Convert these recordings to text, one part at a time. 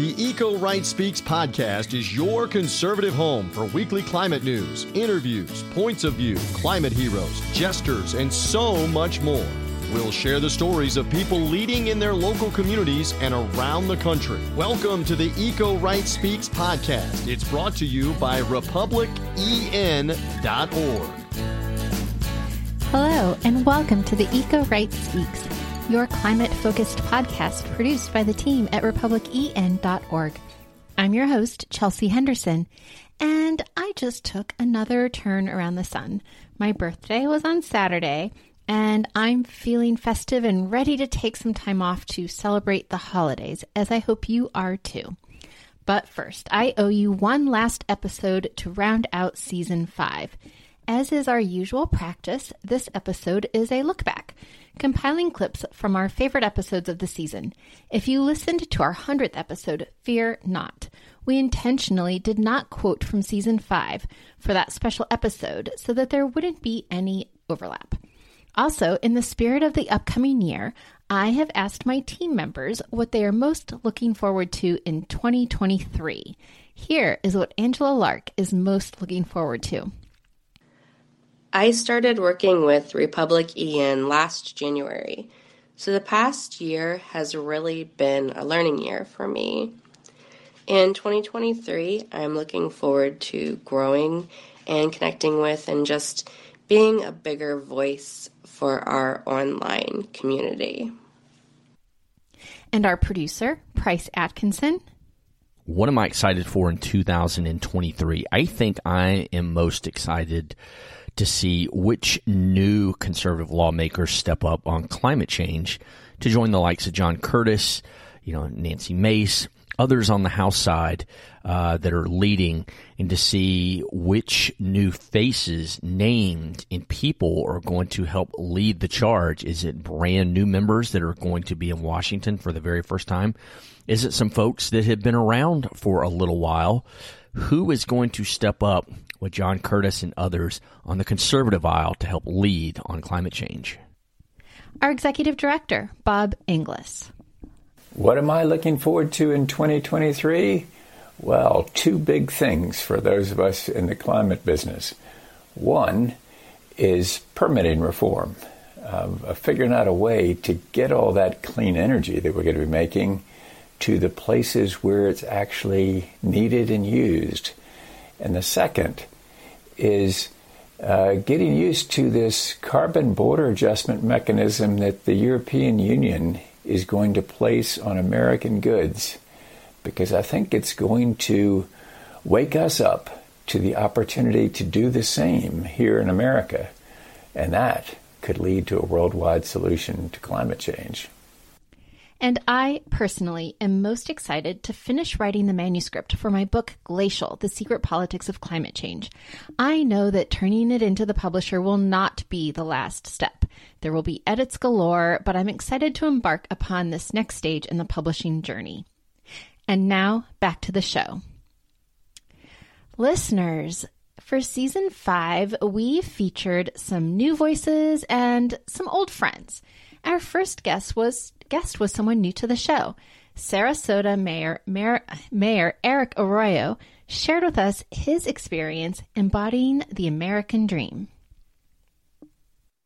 The Eco Right Speaks podcast is your conservative home for weekly climate news, interviews, points of view, climate heroes, jesters, and so much more. We'll share the stories of people leading in their local communities and around the country. Welcome to the Eco Right Speaks podcast. It's brought to you by republicen.org. Hello, and welcome to the Eco Right Speaks your climate focused podcast produced by the team at republicen.org. I'm your host, Chelsea Henderson, and I just took another turn around the sun. My birthday was on Saturday, and I'm feeling festive and ready to take some time off to celebrate the holidays, as I hope you are too. But first, I owe you one last episode to round out season five. As is our usual practice, this episode is a look back compiling clips from our favorite episodes of the season. If you listened to our 100th episode, fear not. We intentionally did not quote from season 5 for that special episode so that there wouldn't be any overlap. Also, in the spirit of the upcoming year, I have asked my team members what they are most looking forward to in 2023. Here is what Angela Lark is most looking forward to. I started working with RepublicEn last January, so the past year has really been a learning year for me. In 2023, I'm looking forward to growing and connecting with and just being a bigger voice for our online community. And our producer, Price Atkinson. What am I excited for in 2023? I think I am most excited to see which new conservative lawmakers step up on climate change to join the likes of John Curtis, you know, Nancy Mace, others on the House side uh, that are leading, and to see which new faces named and people are going to help lead the charge. Is it brand new members that are going to be in Washington for the very first time? Is it some folks that have been around for a little while? Who is going to step up with John Curtis and others on the conservative aisle to help lead on climate change. Our executive director, Bob Inglis. What am I looking forward to in 2023? Well, two big things for those of us in the climate business. One is permitting reform, uh, figuring out a way to get all that clean energy that we're going to be making to the places where it's actually needed and used. And the second is uh, getting used to this carbon border adjustment mechanism that the European Union is going to place on American goods, because I think it's going to wake us up to the opportunity to do the same here in America. And that could lead to a worldwide solution to climate change. And I personally am most excited to finish writing the manuscript for my book, Glacial The Secret Politics of Climate Change. I know that turning it into the publisher will not be the last step. There will be edits galore, but I'm excited to embark upon this next stage in the publishing journey. And now, back to the show. Listeners, for season five, we featured some new voices and some old friends. Our first guest was guest was someone new to the show. Sarasota Mayor, Mayor, Mayor Erik Arroyo shared with us his experience embodying the American dream.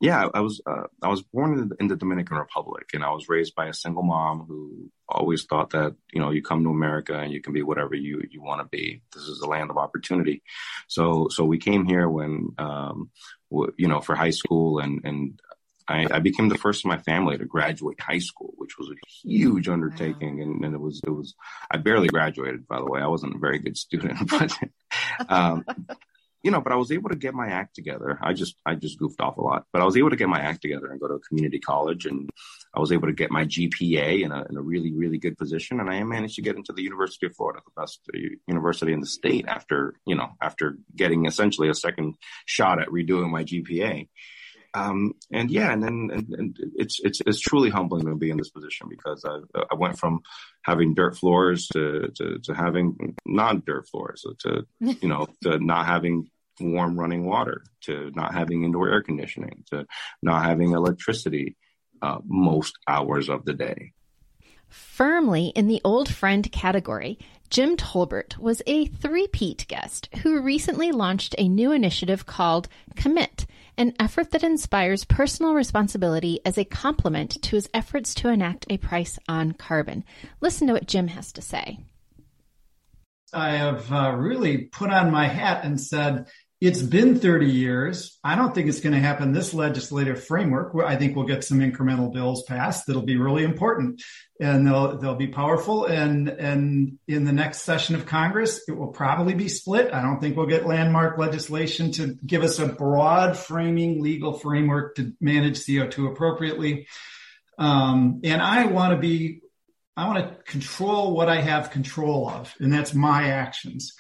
Yeah, I was uh, I was born in the, in the, Dominican Republic, and I was raised by a single mom who always thought that you know you come to America and you can be whatever you you want to be. This is a land of opportunity. So so we came here when um, you know for high school, and and I, I, became the first in my family to graduate high school, which was a huge undertaking. And, and, it was, it was, I barely graduated, by the way. I wasn't a very good student, but, um, you know, but I was able to get my act together. I just, I just goofed off a lot, but I was able to get my act together and go to a community college and I was able to get my GPA in a, in a really, really good position. And I managed to get into the University of Florida, the best university in the state after, you know, after getting essentially a second shot at redoing my GPA. Um, and yeah, and then and, and it's it's it's truly humbling to be in this position because I I went from having dirt floors to to, to having non dirt floors to you know to not having warm running water to not having indoor air conditioning to not having electricity uh, most hours of the day. Firmly in the old friend category, Jim Tolbert was a three-peat guest who recently launched a new initiative called Commit, an effort that inspires personal responsibility as a complement to his efforts to enact a price on carbon. Listen to what Jim has to say. I have uh, really put on my hat and said, it's been 30 years. I don't think it's going to happen this legislative framework. I think we'll get some incremental bills passed that'll be really important and they'll they'll be powerful and and in the next session of Congress it will probably be split. I don't think we'll get landmark legislation to give us a broad framing legal framework to manage CO2 appropriately. Um, and I want to be I want to control what I have control of and that's my actions.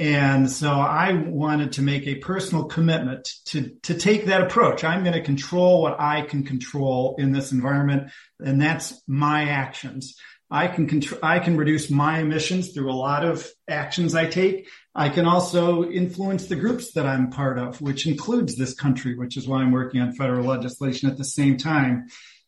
And so I wanted to make a personal commitment to, to take that approach. I'm going to control what I can control in this environment. And that's my actions. I can control, I can reduce my emissions through a lot of actions I take. I can also influence the groups that I'm part of, which includes this country, which is why I'm working on federal legislation at the same time.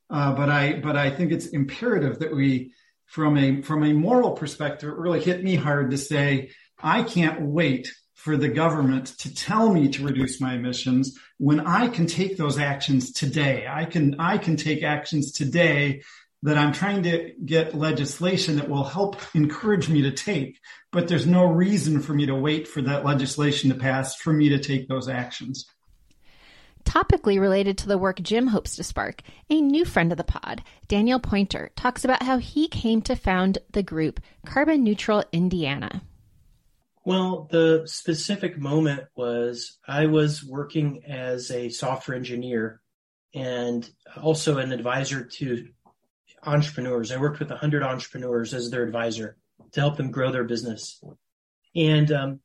Uh, but I, but I think it's imperative that we, from a, from a moral perspective, it really hit me hard to say, I can't wait for the government to tell me to reduce my emissions when I can take those actions today. I can, I can take actions today that I'm trying to get legislation that will help encourage me to take, but there's no reason for me to wait for that legislation to pass for me to take those actions. Topically related to the work Jim hopes to spark, a new friend of the pod, Daniel Poynter, talks about how he came to found the group Carbon Neutral Indiana. Well, the specific moment was I was working as a software engineer and also an advisor to entrepreneurs. I worked with 100 entrepreneurs as their advisor to help them grow their business. And um,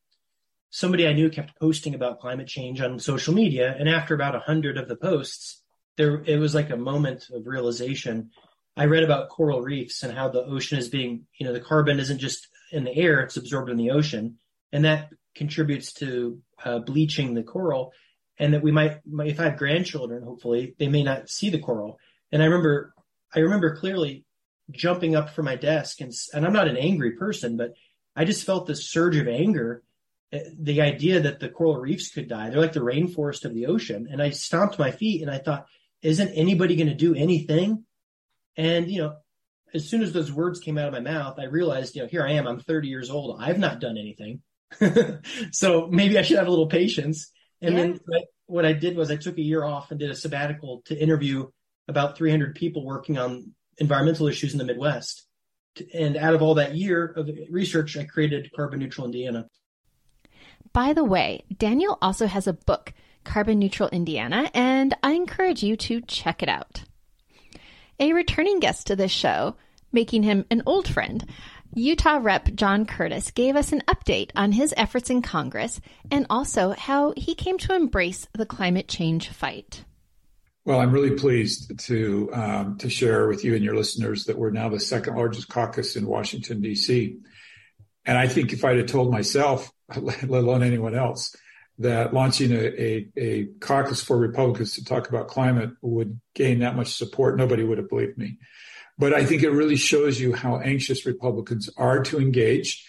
somebody I knew kept posting about climate change on social media. And after about 100 of the posts, there it was like a moment of realization. I read about coral reefs and how the ocean is being, you know, the carbon isn't just in the air, it's absorbed in the ocean and that contributes to uh, bleaching the coral. And that we might, if I have grandchildren, hopefully they may not see the coral. And I remember, I remember clearly jumping up from my desk and, and I'm not an angry person, but I just felt this surge of anger. Uh, the idea that the coral reefs could die. They're like the rainforest of the ocean. And I stomped my feet and I thought, isn't anybody going to do anything? And, you know, as soon as those words came out of my mouth, I realized, you know, here I am. I'm 30 years old. I've not done anything. so maybe I should have a little patience. And yeah. then what I did was I took a year off and did a sabbatical to interview about 300 people working on environmental issues in the Midwest. And out of all that year of research, I created Carbon Neutral Indiana. By the way, Daniel also has a book, Carbon Neutral Indiana, and I encourage you to check it out. A returning guest to this show, making him an old friend, Utah Rep John Curtis gave us an update on his efforts in Congress and also how he came to embrace the climate change fight. Well, I'm really pleased to um, to share with you and your listeners that we're now the second largest caucus in Washington D.C. And I think if I'd have told myself, let alone anyone else, that launching a, a, a caucus for Republicans to talk about climate would gain that much support, nobody would have believed me. But I think it really shows you how anxious Republicans are to engage.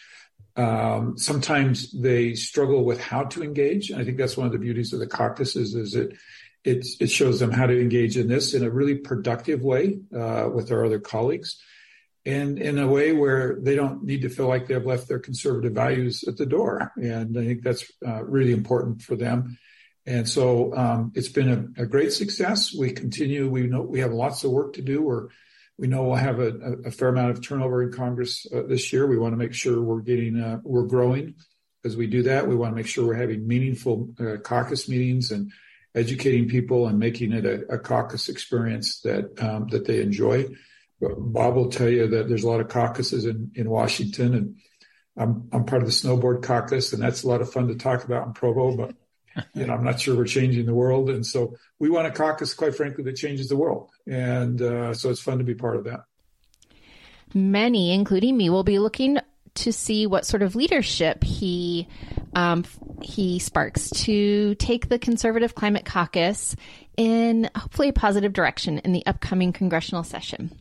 Um, sometimes they struggle with how to engage. And I think that's one of the beauties of the caucuses is it, it, it shows them how to engage in this in a really productive way uh, with our other colleagues and in a way where they don't need to feel like they've left their conservative values at the door. And I think that's uh, really important for them. And so um, it's been a, a, great success. We continue. We know we have lots of work to do. We're we know we'll have a, a fair amount of turnover in Congress uh, this year. We want to make sure we're getting, uh, we're growing as we do that. We want to make sure we're having meaningful uh, caucus meetings and educating people and making it a, a caucus experience that um, that they enjoy. Bob will tell you that there's a lot of caucuses in, in Washington, and I'm I'm part of the snowboard caucus, and that's a lot of fun to talk about in Provo. But you know, I'm not sure we're changing the world. And so we want a caucus, quite frankly, that changes the world. And uh, so it's fun to be part of that. Many, including me, will be looking to see what sort of leadership he um, he sparks to take the conservative climate caucus in hopefully a positive direction in the upcoming congressional session.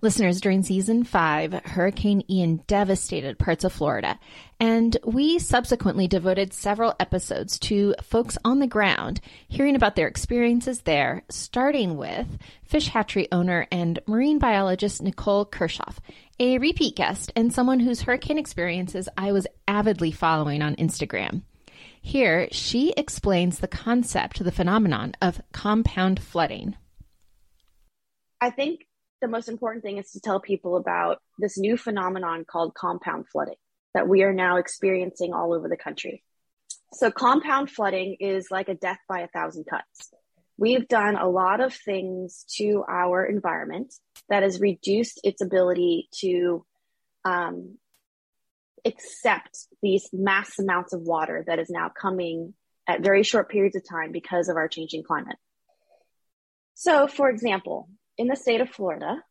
Listeners, during season five, Hurricane Ian devastated parts of Florida, and we subsequently devoted several episodes to folks on the ground hearing about their experiences there, starting with fish hatchery owner and marine biologist Nicole Kirchhoff, a repeat guest and someone whose hurricane experiences I was avidly following on Instagram. Here, she explains the concept, the phenomenon of compound flooding. I think the most important thing is to tell people about this new phenomenon called compound flooding that we are now experiencing all over the country. So, compound flooding is like a death by a thousand cuts. We've done a lot of things to our environment that has reduced its ability to um, accept these mass amounts of water that is now coming at very short periods of time because of our changing climate. So, for example, in the state of Florida,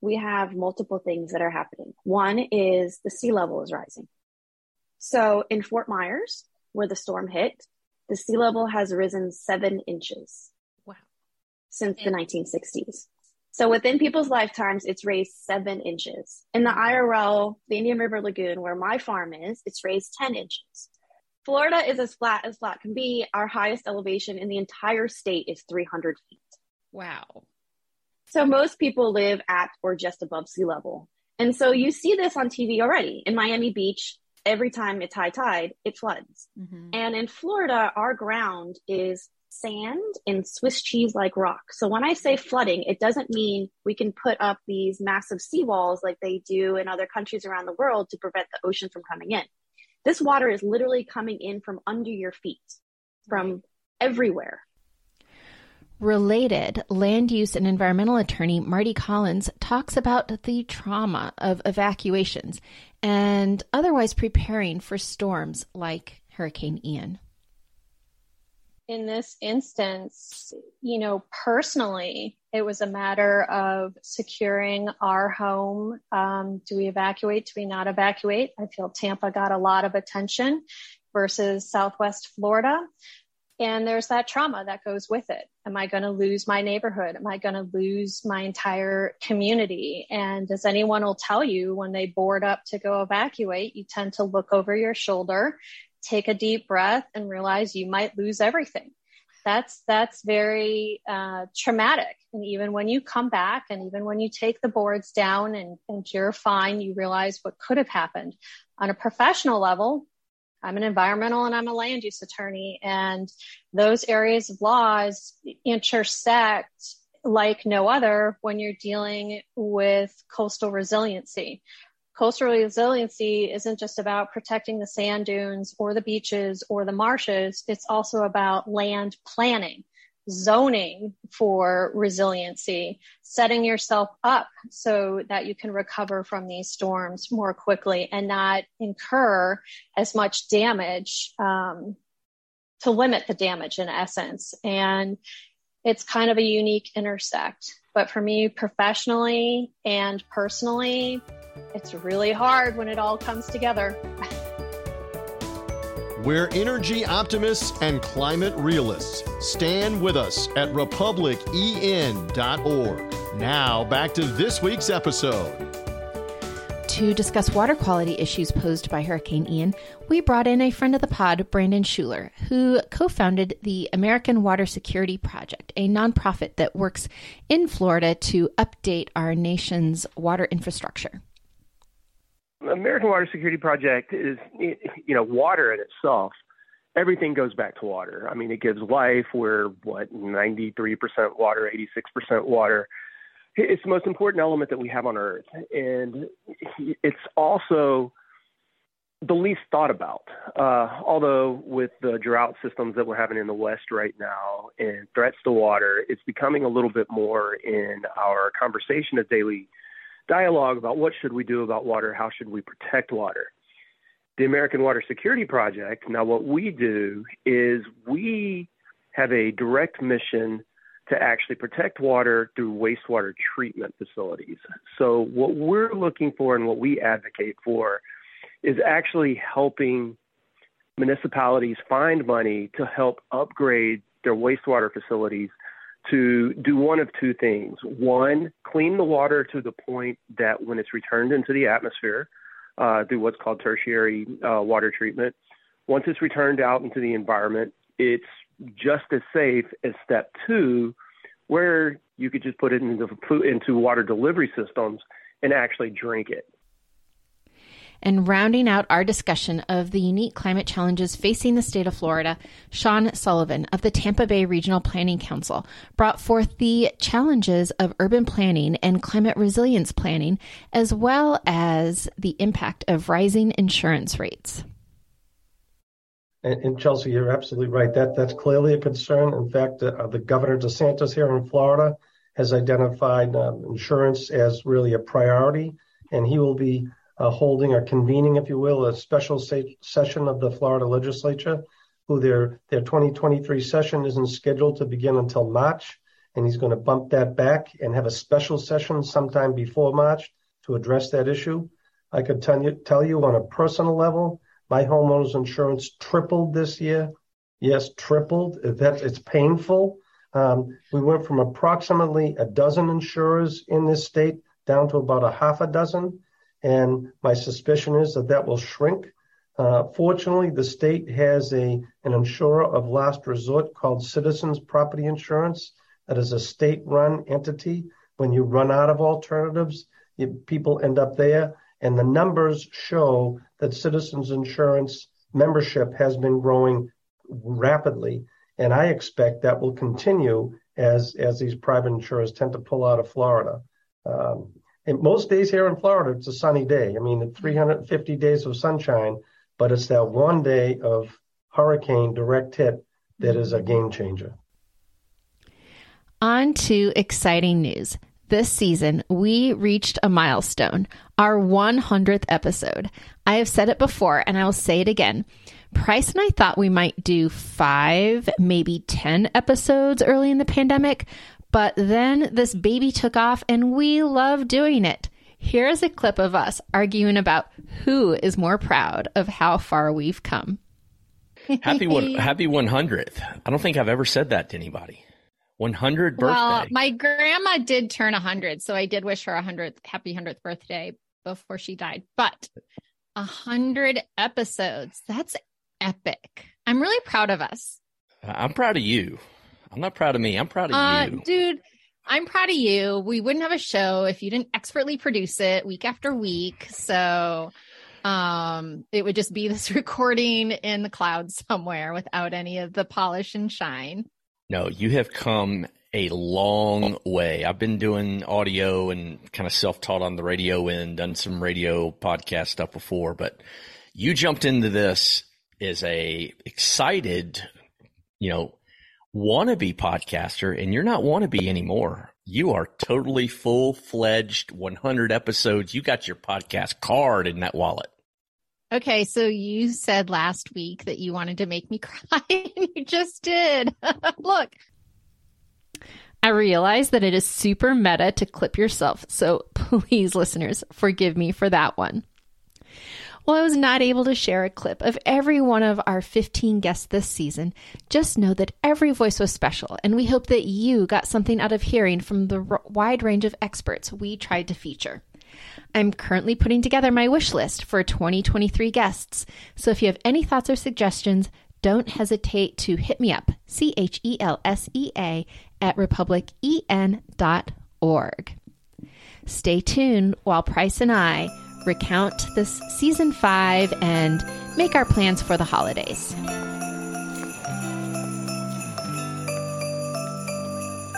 we have multiple things that are happening. One is the sea level is rising. So in Fort Myers, where the storm hit, the sea level has risen seven inches. Wow. Since the 1960s. So within people's lifetimes, it's raised seven inches. In the IRL, the Indian River Lagoon, where my farm is, it's raised 10 inches. Florida is as flat as flat can be. Our highest elevation in the entire state is 300 feet. Wow. So most people live at or just above sea level. And so you see this on TV already. In Miami Beach, every time it's high tide, it floods. Mm-hmm. And in Florida, our ground is sand and Swiss cheese like rock. So when I say flooding, it doesn't mean we can put up these massive seawalls like they do in other countries around the world to prevent the ocean from coming in. This water is literally coming in from under your feet, from everywhere. Related, land use and environmental attorney Marty Collins talks about the trauma of evacuations and otherwise preparing for storms like Hurricane Ian. In this instance, you know, personally, it was a matter of securing our home. Um, do we evacuate? Do we not evacuate? I feel Tampa got a lot of attention versus Southwest Florida. And there's that trauma that goes with it. Am I going to lose my neighborhood? Am I going to lose my entire community? And as anyone will tell you, when they board up to go evacuate, you tend to look over your shoulder, take a deep breath, and realize you might lose everything. That's that's very uh, traumatic. And even when you come back, and even when you take the boards down and, and you're fine, you realize what could have happened. On a professional level, I'm an environmental and I'm a land use attorney, and those areas of laws intersect like no other when you're dealing with coastal resiliency. Coastal resiliency isn't just about protecting the sand dunes or the beaches or the marshes. It's also about land planning zoning for resiliency, setting yourself up so that you can recover from these storms more quickly and not incur as much damage um, to limit the damage in essence. And it's kind of a unique intersect. But for me professionally and personally, it's really hard when it all comes together. We're energy optimists and climate realists. Stand with us at republicen.org. Now, back to this week's episode. To discuss water quality issues posed by Hurricane Ian, we brought in a friend of the pod, Brandon Schuler, who co founded the American Water Security Project, a nonprofit that works in Florida to update our nation's water infrastructure. American Water Security Project is, you know, water in itself. Everything goes back to water. I mean, it gives life. We're what 93% water, 86% water. It's the most important element that we have on Earth, and it's also the least thought about. Uh, although with the drought systems that we're having in the West right now and threats to water, it's becoming a little bit more in our conversation of daily dialogue about what should we do about water, how should we protect water. The American Water Security Project, now what we do is we have a direct mission to actually protect water through wastewater treatment facilities. So what we're looking for and what we advocate for is actually helping municipalities find money to help upgrade their wastewater facilities to do one of two things. One, clean the water to the point that when it's returned into the atmosphere uh, through what's called tertiary uh, water treatment, once it's returned out into the environment, it's just as safe as step two, where you could just put it into, into water delivery systems and actually drink it. And rounding out our discussion of the unique climate challenges facing the state of Florida, Sean Sullivan of the Tampa Bay Regional Planning Council brought forth the challenges of urban planning and climate resilience planning, as well as the impact of rising insurance rates. And, and Chelsea, you're absolutely right. That that's clearly a concern. In fact, uh, the governor DeSantis here in Florida has identified um, insurance as really a priority, and he will be holding or convening, if you will, a special se- session of the Florida legislature, who their, their 2023 session isn't scheduled to begin until March. And he's going to bump that back and have a special session sometime before March to address that issue. I could tell you, tell you on a personal level, my homeowner's insurance tripled this year. Yes, tripled. That it's painful. Um, we went from approximately a dozen insurers in this state down to about a half a dozen and my suspicion is that that will shrink. Uh, fortunately, the state has a an insurer of last resort called Citizens Property Insurance. That is a state-run entity. When you run out of alternatives, people end up there, and the numbers show that Citizens Insurance membership has been growing rapidly, and I expect that will continue as as these private insurers tend to pull out of Florida. And most days here in Florida, it's a sunny day. I mean, mm-hmm. 350 days of sunshine, but it's that one day of hurricane direct hit that is a mm-hmm. game changer. On to exciting news. This season, we reached a milestone, our 100th episode. I have said it before and I will say it again. Price and I thought we might do five, maybe 10 episodes early in the pandemic, but then this baby took off and we love doing it. Here's a clip of us arguing about who is more proud of how far we've come. happy one, happy 100th. I don't think I've ever said that to anybody. 100 birthday. Well, my grandma did turn 100, so I did wish her a 100th happy 100th birthday before she died. But 100 episodes. That's epic. I'm really proud of us. I'm proud of you. I'm not proud of me. I'm proud of uh, you. Dude, I'm proud of you. We wouldn't have a show if you didn't expertly produce it week after week. So um it would just be this recording in the cloud somewhere without any of the polish and shine. No, you have come a long way. I've been doing audio and kind of self-taught on the radio and done some radio podcast stuff before, but you jumped into this as a excited, you know, wannabe podcaster and you're not wannabe anymore. You are totally full fledged 100 episodes. You got your podcast card in that wallet. Okay, so you said last week that you wanted to make me cry, and you just did. Look. I realize that it is super meta to clip yourself, so please, listeners, forgive me for that one. While I was not able to share a clip of every one of our 15 guests this season, just know that every voice was special, and we hope that you got something out of hearing from the r- wide range of experts we tried to feature. I'm currently putting together my wish list for 2023 guests, so if you have any thoughts or suggestions, don't hesitate to hit me up, C H E L S E A, at republicen.org. Stay tuned while Price and I recount this season five and make our plans for the holidays.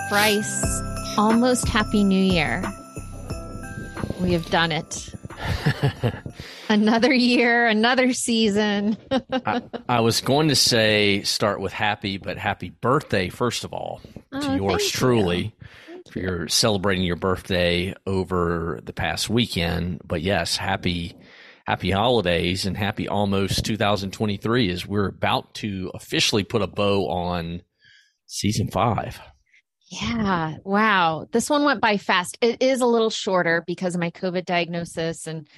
Price, almost Happy New Year. We have done it. another year, another season. I, I, was going to say start with happy, but happy birthday, first of all, to oh, yours truly. You for your celebrating your birthday over the past weekend. But yes, happy happy holidays and happy almost 2023 as we're about to officially put a bow on season 5. Yeah. Wow. This one went by fast. It is a little shorter because of my COVID diagnosis and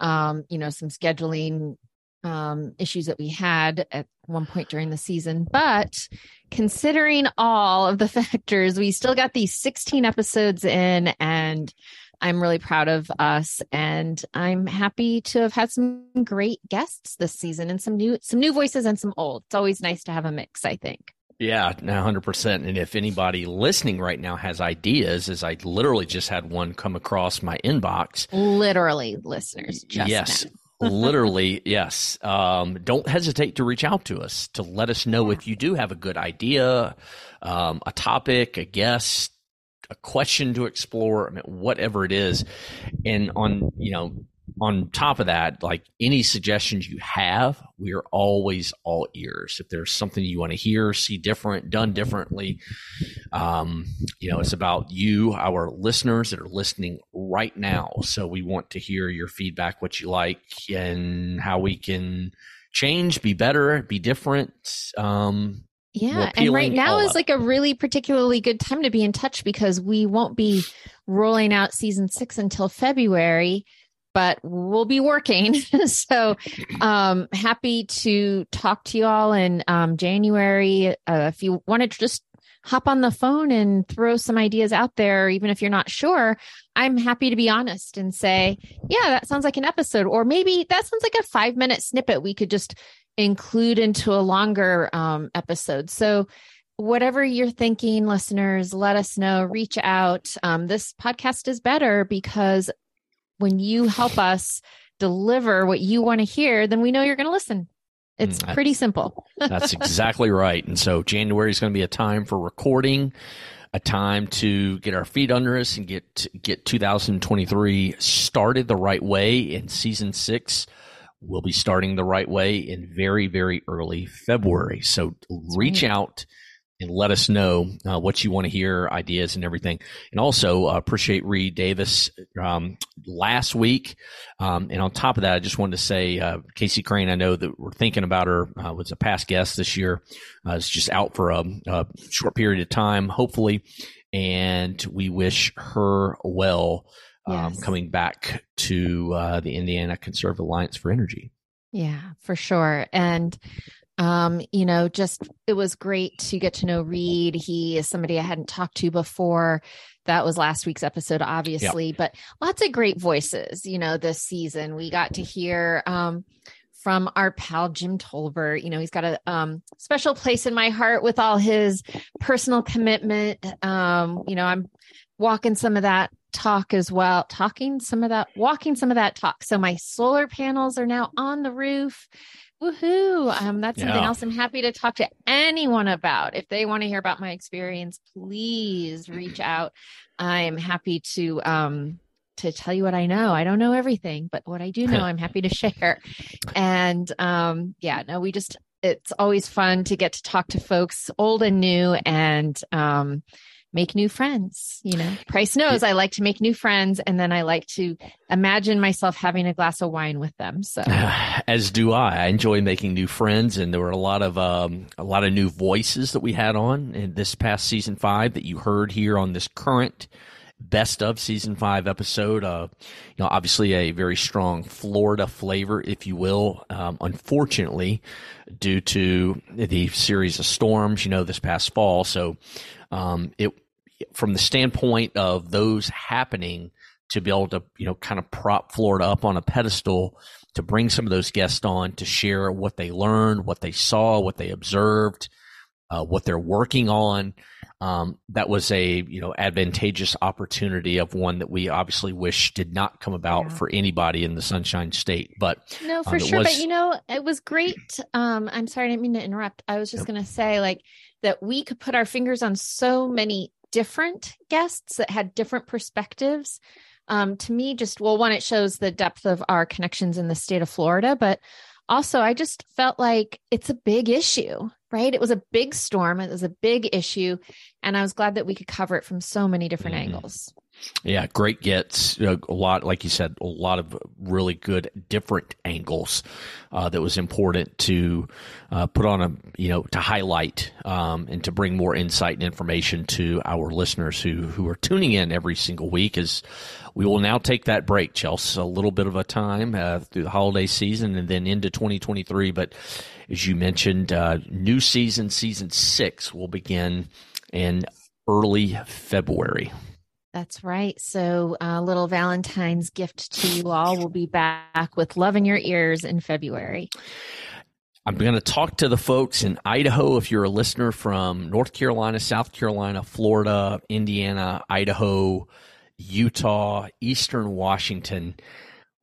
um, you know, some scheduling um, issues that we had at one point during the season. But considering all of the factors, we still got these 16 episodes in, and I'm really proud of us. And I'm happy to have had some great guests this season and some new some new voices and some old. It's always nice to have a mix, I think. Yeah, hundred percent. And if anybody listening right now has ideas, as I literally just had one come across my inbox. Literally, listeners. yes. Literally, yes. Um, don't hesitate to reach out to us to let us know if you do have a good idea, um, a topic, a guest, a question to explore, I mean, whatever it is. And on, you know, on top of that, like any suggestions you have, we are always all ears. If there's something you want to hear, see different, done differently, um, you know, it's about you, our listeners that are listening right now. So we want to hear your feedback, what you like, and how we can change, be better, be different. Um, yeah. And right now is like a really particularly good time to be in touch because we won't be rolling out season six until February but we'll be working. so um, happy to talk to you all in um, January. Uh, if you want to just hop on the phone and throw some ideas out there, even if you're not sure, I'm happy to be honest and say, yeah, that sounds like an episode. Or maybe that sounds like a five minute snippet we could just include into a longer um, episode. So whatever you're thinking, listeners, let us know. Reach out. Um, this podcast is better because when you help us deliver what you want to hear, then we know you're going to listen. It's mm, pretty simple. that's exactly right. And so January is going to be a time for recording, a time to get our feet under us and get get 2023 started the right way in season 6 we'll be starting the right way in very very early February. So reach out and let us know uh, what you want to hear, ideas, and everything. And also uh, appreciate Reed Davis um, last week. Um, and on top of that, I just wanted to say uh, Casey Crane. I know that we're thinking about her. Uh, was a past guest this year. Uh, is just out for a, a, short period of time, hopefully, and we wish her well. Um, yes. Coming back to uh, the Indiana Conservative Alliance for Energy. Yeah, for sure. And um, you know, just it was great to get to know Reed. He is somebody I hadn't talked to before. That was last week's episode, obviously, yep. but lots of great voices, you know, this season. We got to hear um, from our pal Jim Tolbert. You know, he's got a um, special place in my heart with all his personal commitment. Um, you know, I'm walking some of that talk as well, talking some of that, walking some of that talk. So my solar panels are now on the roof Woohoo. Um, that's something yeah. else I'm happy to talk to anyone about. If they want to hear about my experience, please reach out. I'm happy to um to tell you what I know. I don't know everything, but what I do know, I'm happy to share. And um, yeah, no, we just it's always fun to get to talk to folks old and new and um make new friends. You know, Price knows I like to make new friends and then I like to imagine myself having a glass of wine with them. So as do I. I enjoy making new friends and there were a lot of um, a lot of new voices that we had on in this past season 5 that you heard here on this current best of season five episode. Uh, you know, obviously a very strong Florida flavor, if you will. Um, unfortunately, due to the series of storms, you know, this past fall. So, um, it from the standpoint of those happening to be able to you know kind of prop Florida up on a pedestal to bring some of those guests on to share what they learned, what they saw, what they observed, uh, what they're working on. Um, that was a you know advantageous opportunity of one that we obviously wish did not come about yeah. for anybody in the Sunshine State. But no, for um, sure. Was... But you know, it was great. Um, I'm sorry, I didn't mean to interrupt. I was just nope. going to say like that we could put our fingers on so many different guests that had different perspectives. Um, to me, just well, one, it shows the depth of our connections in the state of Florida, but also I just felt like it's a big issue, right? It was a big storm, it was a big issue, and I was glad that we could cover it from so many different mm-hmm. angles. Yeah, great gets a lot, like you said, a lot of really good different angles uh, that was important to uh, put on a you know to highlight um, and to bring more insight and information to our listeners who who are tuning in every single week. As we will now take that break, Chelsea, a little bit of a time uh, through the holiday season and then into 2023. But as you mentioned, uh, new season, season six, will begin in early February. That's right. So, a uh, little Valentine's gift to you all. We'll be back with Love in Your Ears in February. I'm going to talk to the folks in Idaho. If you're a listener from North Carolina, South Carolina, Florida, Indiana, Idaho, Utah, Eastern Washington,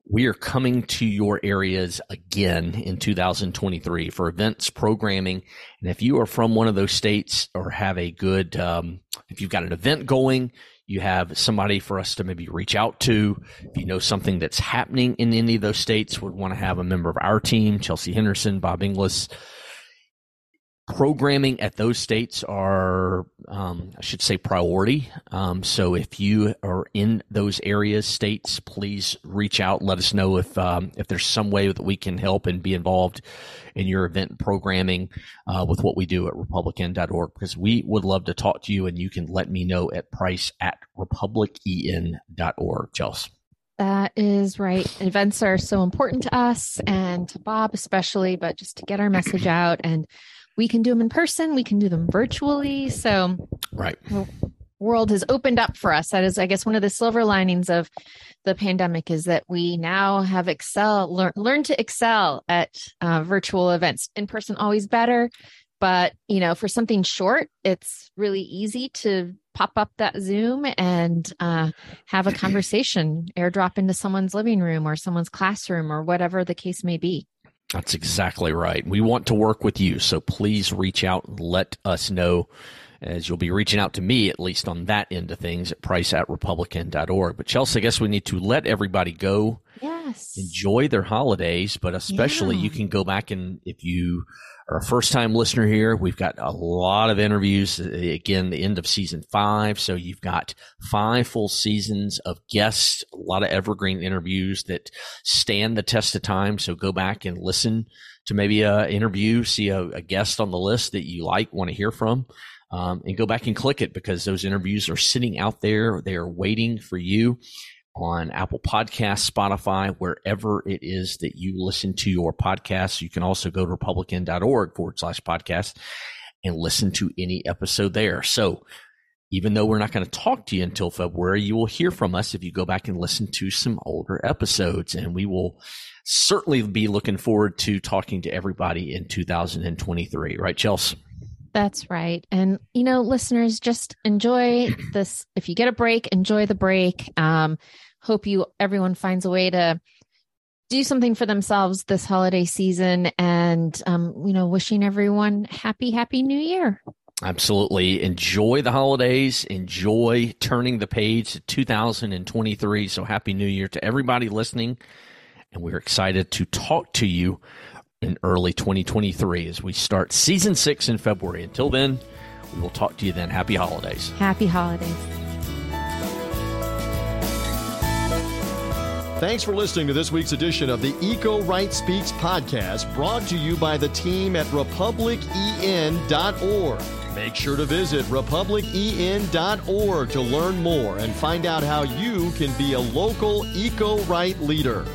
we are coming to your areas again in 2023 for events, programming. And if you are from one of those states or have a good, um, if you've got an event going, you have somebody for us to maybe reach out to. If you know something that's happening in any of those states, would want to have a member of our team, Chelsea Henderson, Bob Inglis, programming at those states are, um, I should say, priority. Um, so if you are in those areas, states, please reach out. Let us know if um, if there's some way that we can help and be involved in your event programming uh, with what we do at republicen.org because we would love to talk to you and you can let me know at price at republicen.org. Chelsea. That is right. Events are so important to us and to Bob especially, but just to get our message out and we can do them in person. We can do them virtually. So right. world has opened up for us. That is i guess one of the silver linings of the pandemic is that we now have excel learn, learn to excel at uh, virtual events. In person always better. But you know for something short it's really easy to pop up that zoom and uh, have a conversation airdrop into someone's living room or someone's classroom or whatever the case may be that's exactly right. We want to work with you, so please reach out and let us know as you'll be reaching out to me, at least on that end of things, at price at republicen.org. But Chelsea, I guess we need to let everybody go. Yes. Enjoy their holidays, but especially yeah. you can go back and if you are a first time listener here, we've got a lot of interviews. Again, the end of season five. So you've got five full seasons of guests, a lot of evergreen interviews that stand the test of time. So go back and listen to maybe a interview, see a, a guest on the list that you like, want to hear from. Um, and go back and click it because those interviews are sitting out there. They are waiting for you on Apple Podcasts, Spotify, wherever it is that you listen to your podcasts. You can also go to republicen.org forward slash podcast and listen to any episode there. So even though we're not going to talk to you until February, you will hear from us if you go back and listen to some older episodes. And we will certainly be looking forward to talking to everybody in 2023. Right, Chelsea? That's right. And, you know, listeners, just enjoy this. If you get a break, enjoy the break. Um, hope you, everyone finds a way to do something for themselves this holiday season and, um, you know, wishing everyone happy, happy new year. Absolutely. Enjoy the holidays. Enjoy turning the page to 2023. So happy new year to everybody listening. And we're excited to talk to you in early 2023 as we start season six in February. Until then, we will talk to you then. Happy holidays. Happy holidays. Thanks for listening to this week's edition of the Eco Right Speaks podcast, brought to you by the team at republicen.org. Make sure to visit republicen.org to learn more and find out how you can be a local eco right leader.